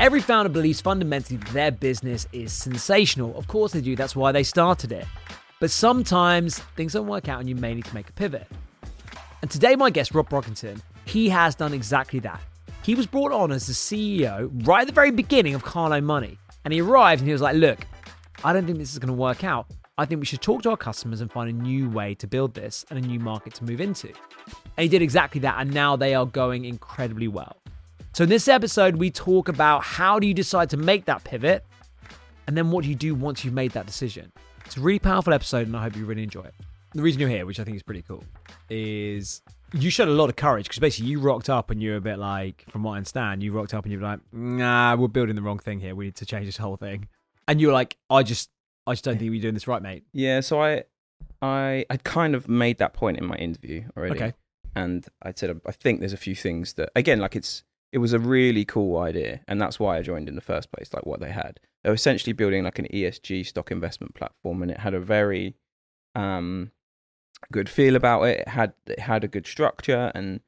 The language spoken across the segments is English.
Every founder believes fundamentally their business is sensational. Of course they do, that's why they started it. But sometimes things don't work out and you may need to make a pivot. And today, my guest, Rob Brockington, he has done exactly that. He was brought on as the CEO right at the very beginning of Claro Money. And he arrived and he was like, Look, I don't think this is going to work out. I think we should talk to our customers and find a new way to build this and a new market to move into. And he did exactly that, and now they are going incredibly well. So, in this episode, we talk about how do you decide to make that pivot, and then what do you do once you've made that decision. It's a really powerful episode, and I hope you really enjoy it. The reason you're here, which I think is pretty cool, is you showed a lot of courage because basically you rocked up and you're a bit like, from what I understand, you rocked up and you're like, nah, we're building the wrong thing here. We need to change this whole thing. And you're like, I just, I just don't think we're doing this right, mate. Yeah, so I, I, I kind of made that point in my interview already. Okay. And I said I think there's a few things that again, like it's it was a really cool idea, and that's why I joined in the first place. Like what they had, they were essentially building like an ESG stock investment platform, and it had a very um, good feel about it. It had it had a good structure, and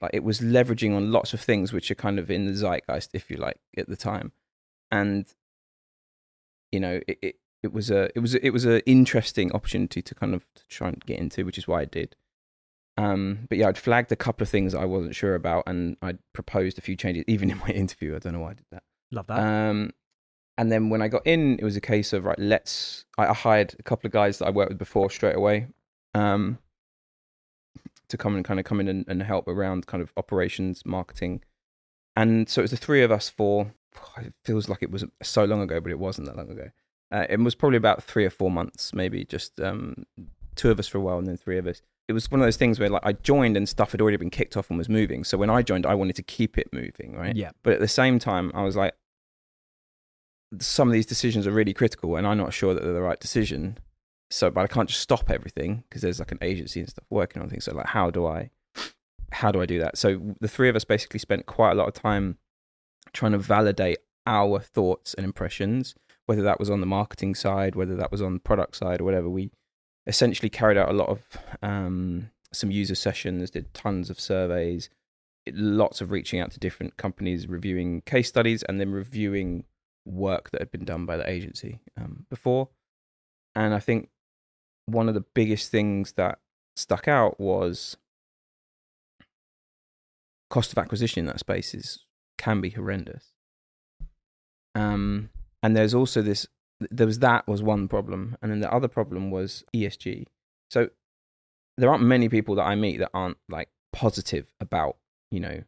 like it was leveraging on lots of things which are kind of in the zeitgeist, if you like, at the time. And you know, it, it, it was a it was it was an interesting opportunity to kind of try and get into, which is why I did. Um, but yeah, I'd flagged a couple of things I wasn't sure about, and I'd proposed a few changes, even in my interview. I don't know why I did that. Love that. Um, and then when I got in, it was a case of right, let's. I, I hired a couple of guys that I worked with before straight away, um, to come and kind of come in and, and help around kind of operations, marketing, and so it was the three of us for. It feels like it was so long ago, but it wasn't that long ago. Uh, it was probably about three or four months, maybe just um, two of us for a while, and then three of us. It was one of those things where like I joined and stuff had already been kicked off and was moving. So when I joined, I wanted to keep it moving, right? yeah. But at the same time, I was like, some of these decisions are really critical, and I'm not sure that they're the right decision. So, but I can't just stop everything because there's like an agency and stuff working on things. So, like, how do I, how do I do that? So, the three of us basically spent quite a lot of time trying to validate our thoughts and impressions, whether that was on the marketing side, whether that was on the product side, or whatever. We essentially carried out a lot of um, some user sessions, did tons of surveys, lots of reaching out to different companies, reviewing case studies, and then reviewing work that had been done by the agency um, before. And I think one of the biggest things that stuck out was cost of acquisition in that space is can be horrendous. Um, and there's also this. There was that was one problem, and then the other problem was ESG. So there aren't many people that I meet that aren't like positive about you know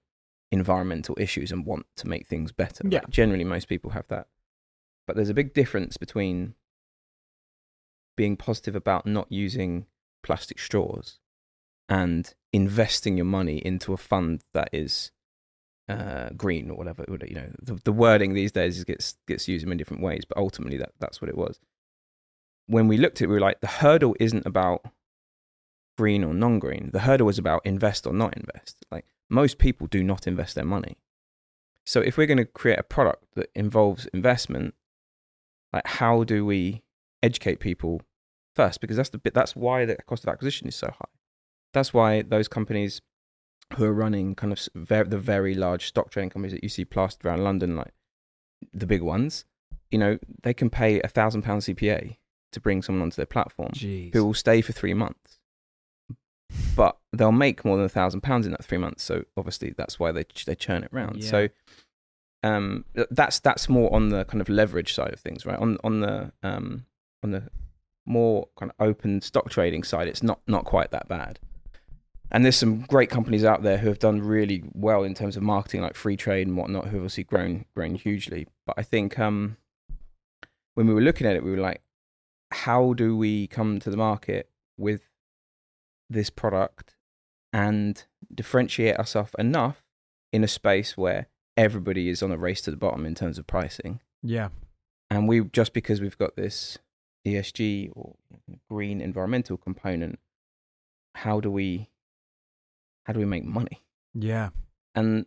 environmental issues and want to make things better. Yeah. Like, generally, most people have that. But there's a big difference between being positive about not using plastic straws and investing your money into a fund that is uh, green or whatever. You know, the, the wording these days gets gets used in many different ways, but ultimately that that's what it was. When we looked at it, we were like, the hurdle isn't about green or non-green. The hurdle is about invest or not invest. Like most people do not invest their money. So if we're going to create a product that involves investment, like how do we educate people first? Because that's the bit. That's why the cost of acquisition is so high. That's why those companies who are running kind of very, the very large stock trading companies that you see plastered around London, like the big ones, you know, they can pay a thousand pound CPA to bring someone onto their platform Jeez. who will stay for three months. But they'll make more than a thousand pounds in that three months. So obviously that's why they they churn it around. Yeah. So um, that's that's more on the kind of leverage side of things, right? On on the um, on the more kind of open stock trading side, it's not not quite that bad. And there's some great companies out there who have done really well in terms of marketing, like Freetrade and whatnot, who have obviously grown grown hugely. But I think um, when we were looking at it, we were like, how do we come to the market with this product and differentiate ourselves enough in a space where everybody is on a race to the bottom in terms of pricing? Yeah. And we just because we've got this ESG or green environmental component, how do we how do we make money? Yeah. and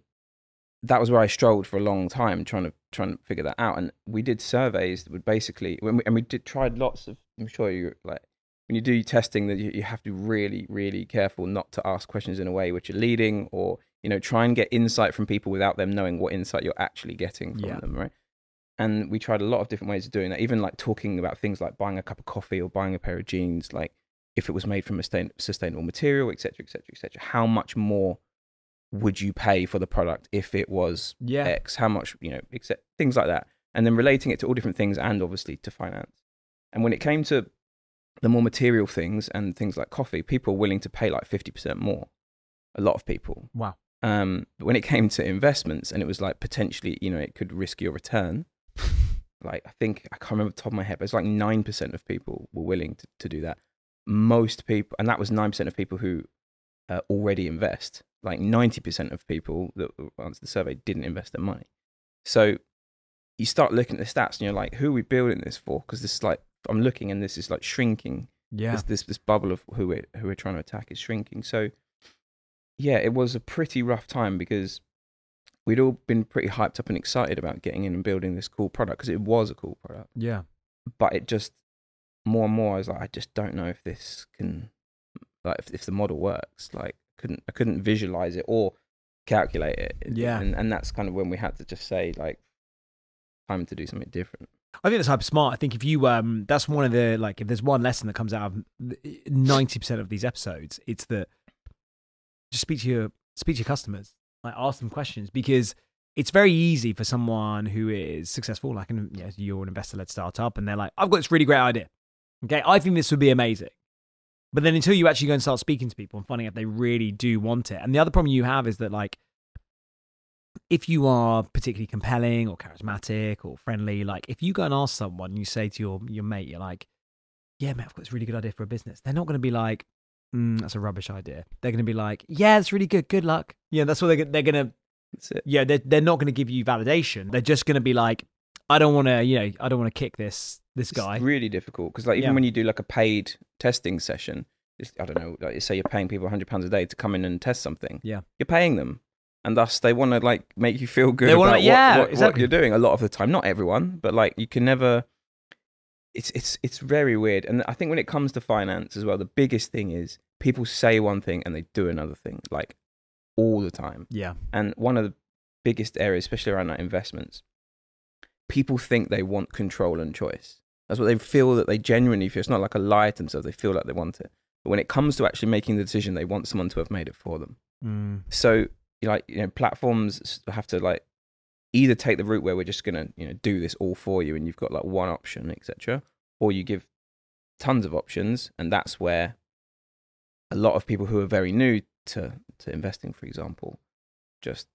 that was where I strolled for a long time trying to trying to figure that out. And we did surveys that would basically, when we, and we did tried lots of. I'm sure you like when you do testing that you, you have to be really really careful not to ask questions in a way which are leading or You know, try and get insight from people without them knowing what insight you're actually getting from Yeah. them, right? And we tried a lot of different ways of doing that, even like talking about things like buying a cup of coffee or buying a pair of jeans, like if it was made from a sustain- sustainable material, et cetera, et cetera, et cetera. How much more would you pay for the product if it was Yeah. X? How much, you know, except things like that. And then relating it to all different things and obviously to finance. And when it came to the more material things and things like coffee, people were willing to pay like 50% more. A lot of people. Wow. Um, but when it came to investments and it was like potentially, you know, it could risk your return, like I think, I can't remember the top of my head, but it's like 9% of people were willing to, to do that. Most people, and that was 9% of people who uh, already invest. Like 90% of people that answered the survey didn't invest their money. So you start looking at the stats and you're like, who are we building this for? Because this is like, I'm looking and this is like shrinking Yeah. this, this this bubble of who we're who we're trying to attack is shrinking. So yeah, it was a pretty rough time because we'd all been pretty hyped up and excited about getting in and building this cool product because it was a cool product. Yeah. But it just more and more I was like, I just don't know if this can like if, if the model works. Like couldn't I couldn't visualize it or calculate it. Yeah. And and that's kind of when we had to just say like time to do something different. I think that's hyper smart. I think if you um that's one of the like if there's one lesson that comes out of ninety percent of these episodes, it's that just speak to your speak to your customers. Like ask them questions because it's very easy for someone who is successful, like an, you know, you're an investor led startup, and they're like, I've got this really great idea. Okay, I think this would be amazing. But then until you actually go and start speaking to people and finding out if they really do want it. And the other problem you have is that like if you are particularly compelling or charismatic or friendly, like if you go and ask someone, you say to your your mate, you're like, "Yeah, mate, I've got this really good idea for a business." They're not going to be like, mm, "That's a rubbish idea." They're going to be like, "Yeah, it's really good. Good luck." Yeah, that's what they're they're going to. Yeah, they're they're not going to give you validation. They're just going to be like, "I don't want to, you know, I don't want to kick this this guy." It's really difficult because, like, even Yeah. when you do like a paid testing session, it's, I don't know, like, say you're paying people hundred pounds a day to come in and test something. Yeah. you're paying them, and thus they want to like make you feel good They about wanna- what, yeah, what, what exactly. you're doing. A lot of the time, not everyone, but like you can never. It's it's it's very weird, and I think when it comes to finance as well, the biggest thing is people say one thing and they do another thing, like all the time. yeah, And one of the biggest areas, especially around like investments, people think they want control and choice. That's what they feel that they genuinely feel. It's not like a lie to themselves. They feel like they want it. But when it comes to actually making the decision, they want someone to have made it for them. mm, So, like, you know, platforms have to like either take the route where we're just gonna, you know, do this all for you, and you've got like one option, etc., or you give tons of options, and that's where a lot of people who are very new to to investing, for example, just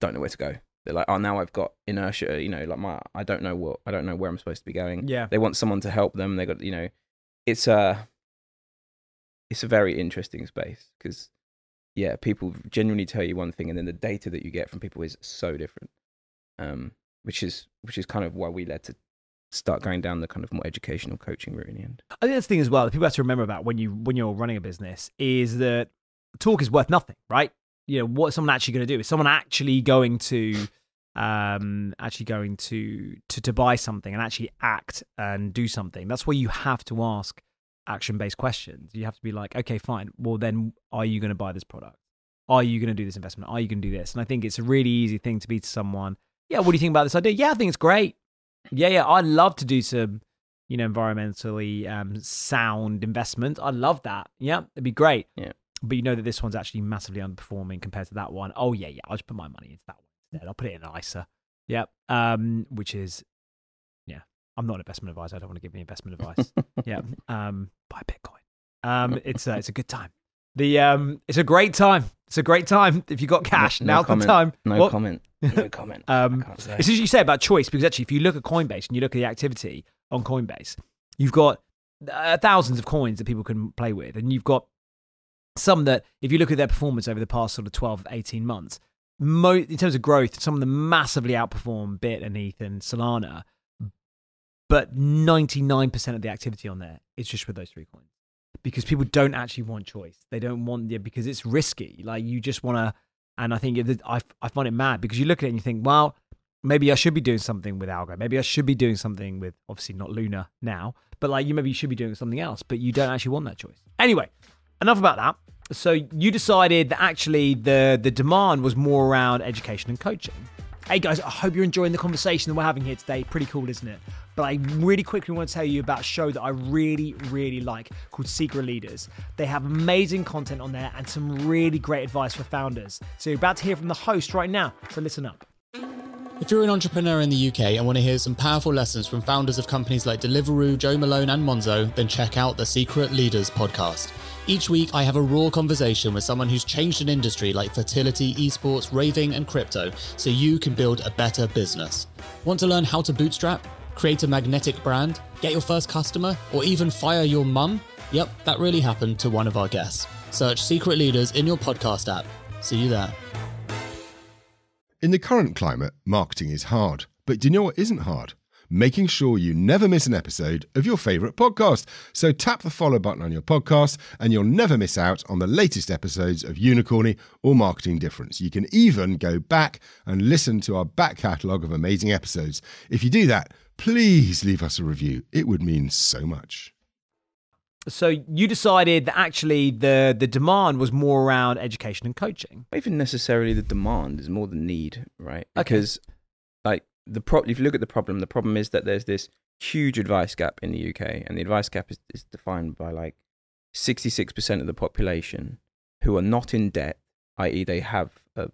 don't know where to go. They're like, oh, now I've got inertia. You know, like my, I don't know what, I don't know where I'm supposed to be going. yeah, They want someone to help them. They got, you know, it's a, it's a very interesting space because, yeah, people genuinely tell you one thing, and then the data that you get from people is so different. Um, which is which is kind of why we led to start going down the kind of more educational coaching route in the end. I think that's the thing as well that people have to remember about when you when you're running a business is that talk is worth nothing, right? You know, what's someone actually going to do? Is someone actually going to um actually going to to to buy something and actually act and do something? That's where you have to ask action based questions. You have to be like, okay, fine. Well, then are you going to buy this product? Are you going to do this investment? Are you going to do this? And I think it's a really easy thing to be to someone. Yeah, what do you think about this idea? Yeah, I think it's great. Yeah, yeah, I'd love to do some you know, environmentally um, sound investment. I love that. Yeah, it'd be great. Yeah. But you know that this one's actually massively underperforming compared to that one. Oh yeah, yeah. I'll just put my money into that one instead. I'll put it in an ISA. Yep. Um, which is, yeah. I'm not an investment advisor. I don't want to give any investment advice. yeah. Um, buy Bitcoin. Um, it's a, it's a good time. The um, it's a great time. It's a great time if you got cash. No- no Now's the time. No What? comment. No comment. Um, it's as you say about choice because actually, if you look at Coinbase and you look at the activity on Coinbase, you've got uh, thousands of coins that people can play with, and you've got some that, if you look at their performance over the past sort of 12, 18 months, mo- in terms of growth, some of them massively outperform Bit and ETH and Solana, but 99% of the activity on there is just with those three coins because people don't actually want choice. They don't want yeah because it's risky. Like you just want to, and I think I I find it mad because you look at it and you think, well, maybe I should be doing something with Algo. Maybe I should be doing something with obviously not Luna now, but like you maybe you should be doing something else, but you don't actually want that choice. Anyway, enough about that. So you decided that actually the the demand was more around education and coaching. Hey guys, I hope you're enjoying the conversation that we're having here today. Pretty cool, isn't it? But I really quickly want to tell you about a show that I really, really like called Secret Leaders. They have amazing content on there and some really great advice for founders. So you're about to hear from the host right now, so listen up. If you're an entrepreneur in the UK and want to hear some powerful lessons from founders of companies like Deliveroo, Jo Malone, and Monzo, then check out the Secret Leaders podcast. Each week, I have a raw conversation with someone who's changed an industry like fertility, esports, raving, and crypto so you can build a better business. Want to learn how to bootstrap, create a magnetic brand, get your first customer, or even fire your mum? Yep, that really happened to one of our guests. Search Secret Leaders in your podcast app. See you there. In the current climate, marketing is hard. But do you know what isn't hard? Making sure you never miss an episode of your favourite podcast. So tap the follow button on your podcast and you'll never miss out on the latest episodes of Unicorny or Marketing Difference. You can even go back and listen to our back catalogue of amazing episodes. If you do that, please leave us a review. It would mean so much. So you decided that actually the the demand was more around education and coaching. Not even necessarily the demand is more the need, right? Because okay. The pro- if you look at the problem, the problem is that there's this huge advice gap in the UK, and the advice gap is, is defined by like 66% of the population who are not in debt, i.e., they have a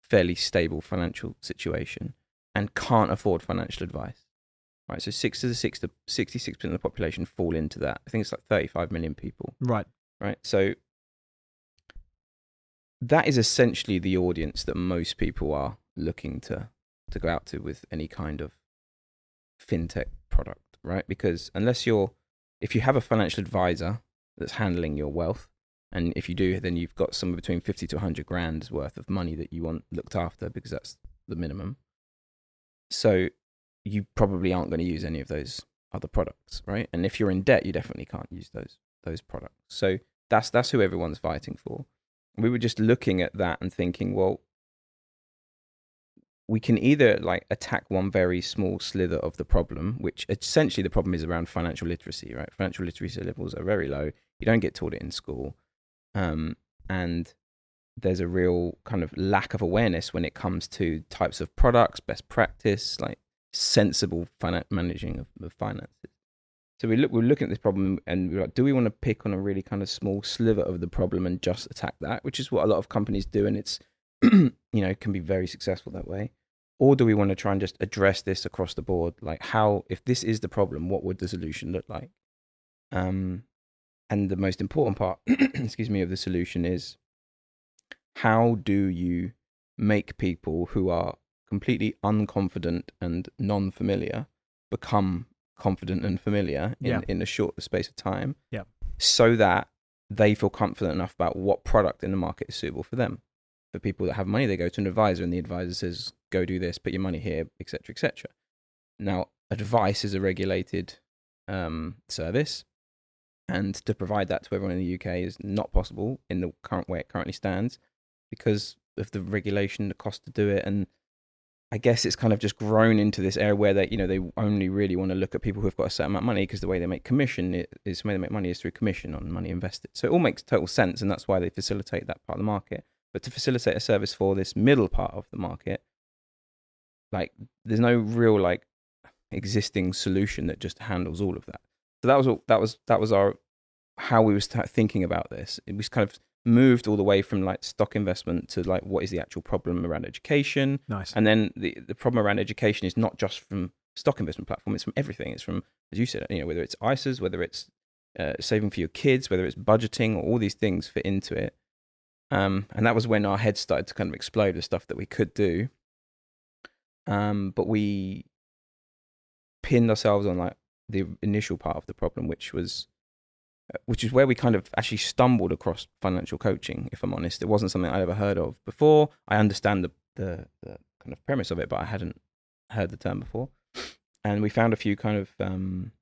fairly stable financial situation and can't afford financial advice. Right, so six to the six to sixty-six percent of the population fall into that. I think it's like thirty-five million people. Right. Right. So that is essentially the audience that most people are looking to to go out to with any kind of fintech product, right? Because unless you're, if you have a financial advisor that's handling your wealth, and if you do, then you've got somewhere between 50 to 100 grand worth of money that you want looked after because that's the minimum. So you probably aren't going to use any of those other products, right? And if you're in debt, you definitely can't use those those products. So that's that's who everyone's fighting for. We were just looking at that and thinking, well, we can either like attack one very small slither of the problem, which essentially the problem is around financial literacy, right? Financial literacy levels are very low. You don't get taught it in school. Um, and there's a real kind of lack of awareness when it comes to types of products, best practice, like sensible finan- managing of, of finances. So we look, we're looking at this problem and we're like, do we want to pick on a really kind of small sliver of the problem and just attack that, which is what a lot of companies do, and it's you know, can be very successful that way? Or do we want to try and just address this across the board? Like, how, if this is the problem, what would the solution look like? Um, and the most important part, excuse me, of the solution is how do you make people who are completely unconfident and non familiar become confident and familiar in, yeah. in a short space of time? Yeah. So that they feel confident enough about what product in the market is suitable for them for people that have money, they go to an advisor, and the advisor says, "Go do this, put your money here, etc., etc." Now, advice is a regulated um, service, and to provide that to everyone in the UK is not possible in the current way it currently stands because of the regulation, the cost to do it, and I guess it's kind of just grown into this area where they, you know, they only really want to look at people who've got a certain amount of money because the way they make commission is the way they make money is through commission on money invested. So it all makes total sense, and that's why they facilitate that part of the market. But to facilitate a service for this middle part of the market, like there's no real like existing solution that just handles all of that. So that was all, that was that was our how we was thinking about this. It was kind of moved all the way from like stock investment to like what is the actual problem around education. Nice. And then the the problem around education is not just from stock investment platform. It's from everything. It's from as you said, you know, whether it's ISAs, whether it's uh, saving for your kids, whether it's budgeting, all these things fit into it. Um, and that was when our heads started to kind of explode with stuff that we could do. Um, but we pinned ourselves on like the initial part of the problem, which was, uh, which is where we kind of actually stumbled across financial coaching. If I'm honest, it wasn't something I'd ever heard of before. I understand the the, the kind of premise of it, but I hadn't heard the term before. And we found a few kind of um,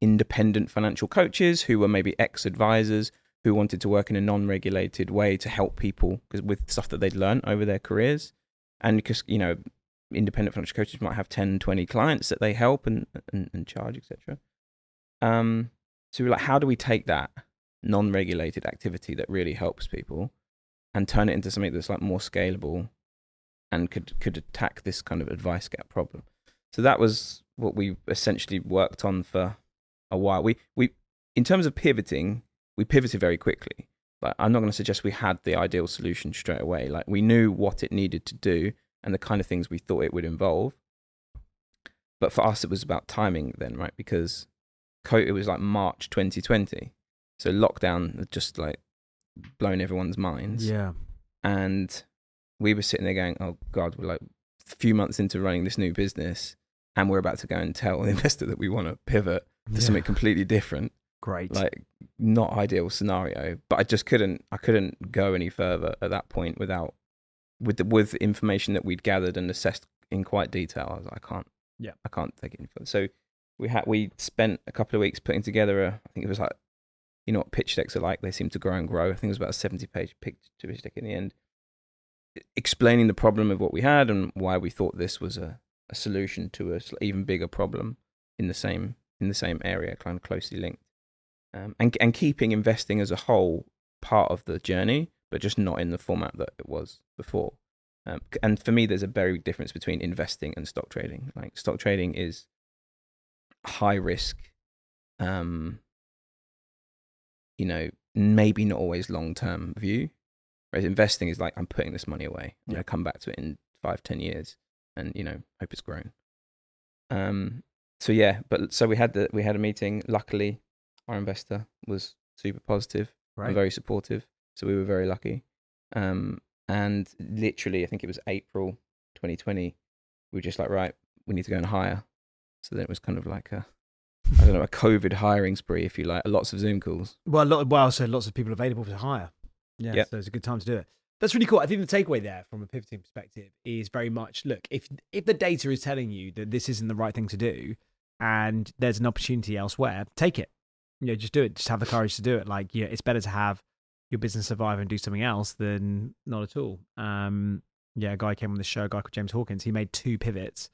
independent financial coaches who were maybe ex advisors who wanted to work in a non-regulated way to help people with stuff that they'd learned over their careers and because you know independent financial coaches might have 10 20 clients that they help and and, and charge etc um so we're like how do we take that non-regulated activity that really helps people and turn it into something that's like more scalable and could could attack this kind of advice gap problem. So that was what we essentially worked on for a while. We we in terms of pivoting, we pivoted very quickly. Like I'm not going to suggest we had the ideal solution straight away. Like we knew what it needed to do and the kind of things we thought it would involve. But for us, it was about timing then, right? Because it was like March 2020, so lockdown had just like blown everyone's minds. Yeah. And we were sitting there going, "Oh God, we're like a few months into running this new business, and we're about to go and tell the investor that we want to pivot to Yeah. something completely different." Great. like not ideal scenario but i just couldn't i couldn't go any further at that point without with the with information that we'd gathered and assessed in quite detail i was like i can't Yeah. i can't take it any further. So we had we spent a couple of weeks putting together a i think it was like you know what pitch decks are like? They seem to grow and grow. I think it was about a 70 page pitch pitch deck in the end. Explaining the problem of what we had and why we thought this was a, a solution to a even bigger problem in the same in the same area kind of closely linked um, and and keeping investing as a whole part of the journey, but just not in the format that it was before. Um, and for me, there's a very big difference between investing and stock trading. Like stock trading is high risk, um, you know, maybe not always long term view. Whereas investing is like I'm putting this money away. I'm Yeah. gonna come back to it in five, ten years, and you know, hope it's grown. Um. So yeah, but so we had the we had a meeting. Luckily, our investor was super positive Right. and very supportive. So we were very lucky. Um, and literally, I think it was April 2020. We were just like, right, we need to go and hire. So then it was kind of like a, I don't know, a COVID hiring spree, if you like, lots of Zoom calls. Well, a lot, well, so lots of people available to hire. Yeah, Yep. so it's a good time to do it. That's really cool. I think the takeaway there from a pivoting perspective is very much look, if if the data is telling you that this isn't the right thing to do and there's an opportunity elsewhere, take it. You know, just do it. Just have the courage to do it. Like, yeah, it's better to have your business survive and do something else than not at all. Um, yeah, a guy came on the show, a guy called James Hawkins. He made two pivots,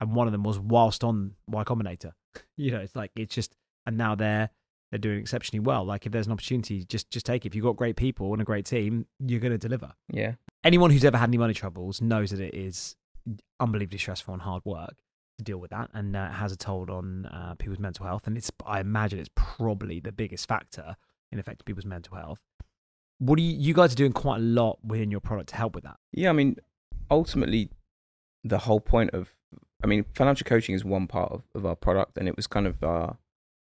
and one of them was whilst on Y Combinator. you know, it's like it's just, and now they're they're doing exceptionally well. Like if there's an opportunity, just just take it. If you've got great people and a great team, you're going to deliver. Yeah. Anyone who's ever had any money troubles knows that it is unbelievably stressful and hard work deal with that, and uh, it has a toll on uh, people's mental health. And it's I imagine it's probably the biggest factor in affecting people's mental health. What do you you guys are doing quite a lot within your product to help with that? Yeah. I mean, ultimately, the whole point of, I mean, financial coaching is one part of, of our product, and it was kind of uh,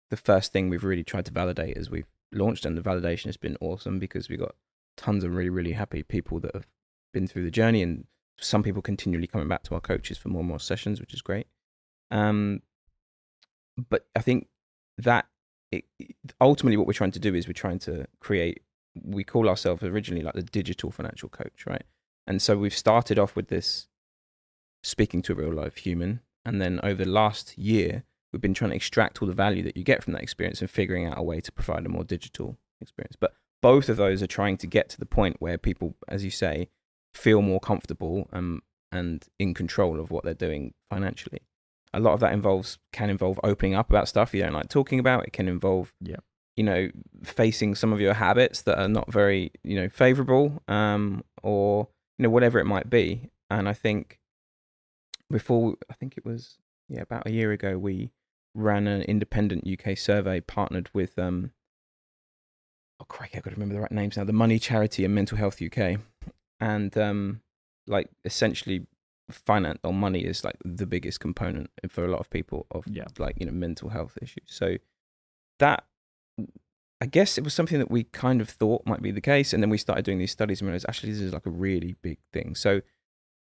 the first thing we've really tried to validate as we've launched, and the validation has been awesome because we got tons of really, really happy people that have been through the journey, and some people continually coming back to our coaches for more and more sessions, which is great. Um, but I think that it, ultimately what we're trying to do is we're trying to create. We call ourselves originally like the digital financial coach, right? And so we've started off with this speaking to a real life human. And then over the last year, we've been trying to extract all the value that you get from that experience and figuring out a way to provide a more digital experience. But both of those are trying to get to the point where people, as you say, feel more comfortable um, and in control of what they're doing financially. A lot of that involves can involve opening up about stuff you don't like talking about. It can involve, Yeah. you know, facing some of your habits that are not very, you know, favorable, um, or you know, whatever it might be. And I think before, I think it was yeah about a year ago, we ran an independent UK survey partnered with um. Oh, crikey, I've got to remember the right names now. The Money Charity and Mental Health UK, and um, like essentially finance or money is like the biggest component for a lot of people of Yeah. like you know mental health issues. So that i guess it was something that we kind of thought might be the case and then we started doing these studies and realized actually this is like a really big thing. So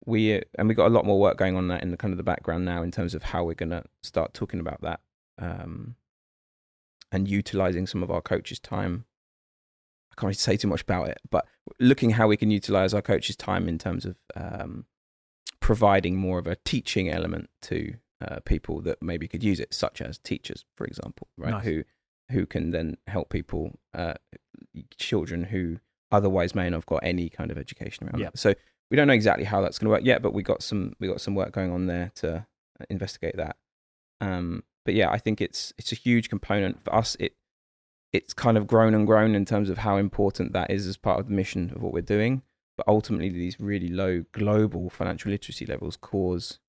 we uh, and we got a lot more work going on that in the kind of the background now in terms of how we're going to start talking about that um and utilizing some of our coaches time. I can't really say too much about it but looking how we can utilize our coaches time in terms of um providing more of a teaching element to uh, people that maybe could use it, such as teachers, for example, right? Nice. Who who can then help people, uh, children who otherwise may not have got any kind of education around Yeah. it. So we don't know exactly how that's going to work yet, but we got some we got some work going on there to uh, investigate that. Um, but yeah, I think it's it's a huge component for us. It it's kind of grown and grown in terms of how important that is as part of the mission of what we're doing. But ultimately, these really low global financial literacy levels cause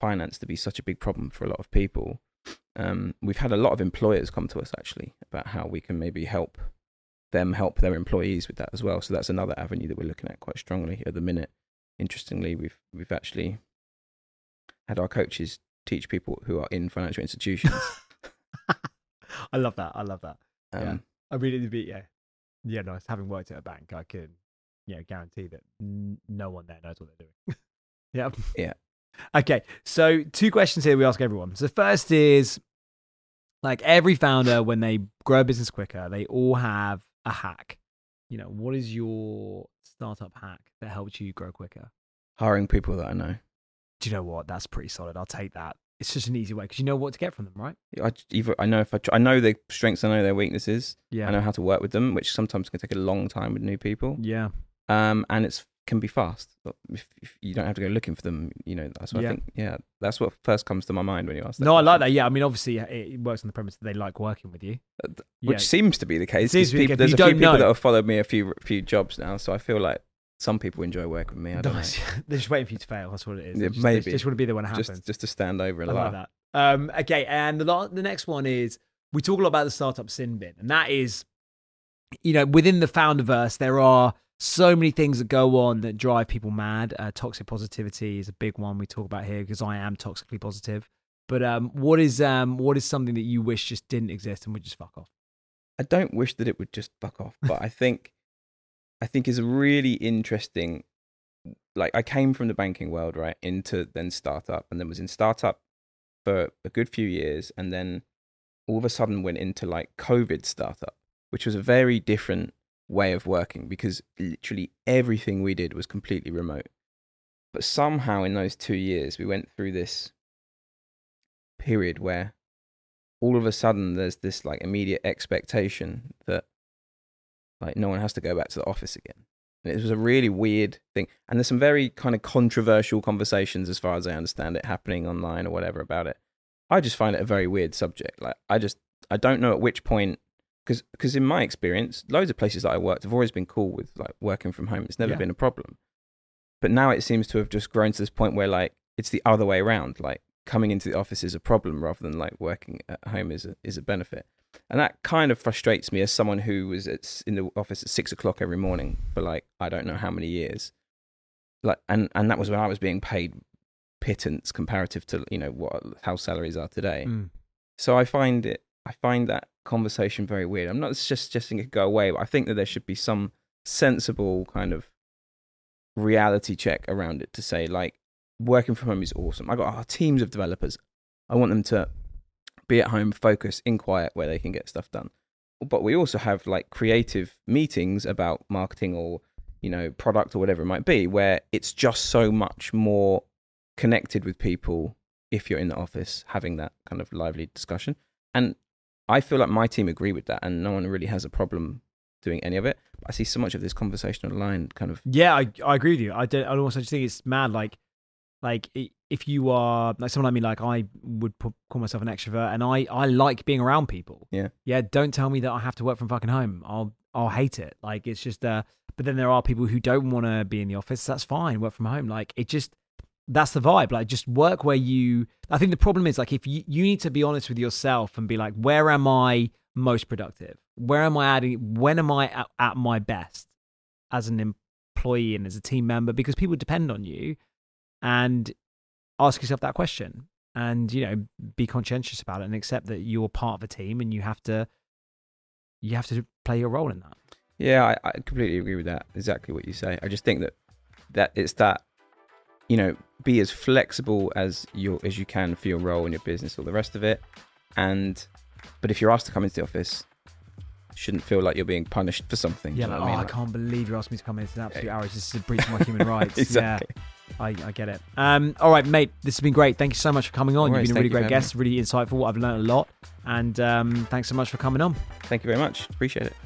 finance to be such a big problem for a lot of people. Um, we've had a lot of employers come to us actually about how we can maybe help them help their employees with that as well. So that's another avenue that we're looking at quite strongly at the minute. Interestingly, we've we've actually had our coaches teach people who are in financial institutions. I love that. I love that. Um, Yeah. I mean, it'd be yeah, yeah. Nice. Having worked at a bank, I can yeah guarantee that n- no one there knows what they're doing. yeah. Yeah. Okay. So two questions here we ask everyone. So first is like every founder when they grow a business quicker, they all have a hack. You know, what is your startup hack that helps you grow quicker? hiring people that I know. Do you know what? That's pretty solid. I'll take that. It's just an easy way because you know what to get from them, right? I either I know if I I know their strengths, I know their weaknesses. Yeah. I know how to work with them, which sometimes can take a long time with new people. Yeah. Um, and it's can be fast. But If, if you don't have to go looking for them, you know. That's what Yeah. I think. Yeah, that's what first comes to my mind when you ask. That No, I like that. Yeah. I mean, obviously, it works on the premise that they like working with you. Uh, th- Yeah. Which seems to be the case. Seems 'cause be the people- case, there's you a few people know. that have followed me a few few jobs now, so I feel like some people enjoy working with me. I don't Nice. They're just waiting for you to fail. That's what it is. Yeah, just, maybe. Just want to be the one know. happens. Just just to stand over and I like that. Um, okay, and the la- the next one is we talk a lot about the startup sin bin, and that is, you know, within the founderverse, there are so many things that go on that drive people mad. Uh, toxic positivity is a big one we talk about here because I am toxically positive. But um, what is um, what is something that you wish just didn't exist and would just fuck off? I don't wish that it would just fuck off, but I think I think is really interesting like I came from the banking world, right, into then startup and then was in startup for a good few years and then all of a sudden went into like COVID startup, which was a very different way of working because literally everything we did was completely remote. But somehow in those 2 years we went through this period where all of a sudden there's this like immediate expectation that like no one has to go back to the office again. And it was a really weird thing. And there's some very kind of controversial conversations as far as I understand it happening online or whatever about it. I just find it a very weird subject. Like I just I don't know at which point because because in my experience, loads of places that I worked have always been cool with like working from home. It's never Yeah. been a problem. But now it seems to have just grown to this point where like it's the other way around. Like coming into the office is a problem rather than like working at home is a, is a benefit. And that kind of frustrates me as someone who was at, in the office at six o'clock every morning for like I don't know how many years. Like and and that was when I was being paid pittance comparative to you know what how salaries are today. Mm. So I find it I find that conversation very weird. I'm not just suggesting it go away, but I think that there should be some sensible kind of reality check around it to say like working from home is awesome. I got our teams of developers. I want them to be at home, focus in quiet where they can get stuff done. But we also have like creative meetings about marketing or you know product or whatever it might be where it's just so much more connected with people if you're in the office having that kind of lively discussion. And I feel like my team agree with that and no one really has a problem doing any of it. But I see so much of this conversation online kind of Yeah, I, I agree with you. I don't. I also just think it's mad. Like, like if you are like someone like me, like I would pu- call myself an extrovert, and I I like being around people. Yeah. Yeah. Don't tell me that I have to work from fucking home. I'll I'll hate it. Like it's just uh. But then there are people who don't want to be in the office. That's fine. Work from home. Like it just that's the vibe. Like just work where you. I think the problem is like if you you need to be honest with yourself and be like, where am I most productive? Where am I adding? When am I at, at my best as an employee and as a team member? Because people depend on you, and ask yourself that question, and you know, be conscientious about it and accept that you're part of a team and you have to you have to play your role in that. Yeah, I, I completely agree with that. Exactly what you say. I just think that that it's that you know be as flexible as you as you can for your role and your business, all the rest of it. And but if you're asked to come into the office, shouldn't feel like you're being punished for something. Yeah, you know like, what oh, I mean? can't believe you asked me to come in. It's an absolute Yeah. outrage. This is a breach of my human rights. exactly. Yeah, I, I get it. Um, all right, mate. This has been great. Thank you so much for coming on. No You've been a really great guest, really insightful. I've learned a lot, and um, thanks so much for coming on. Thank you very much. Appreciate it.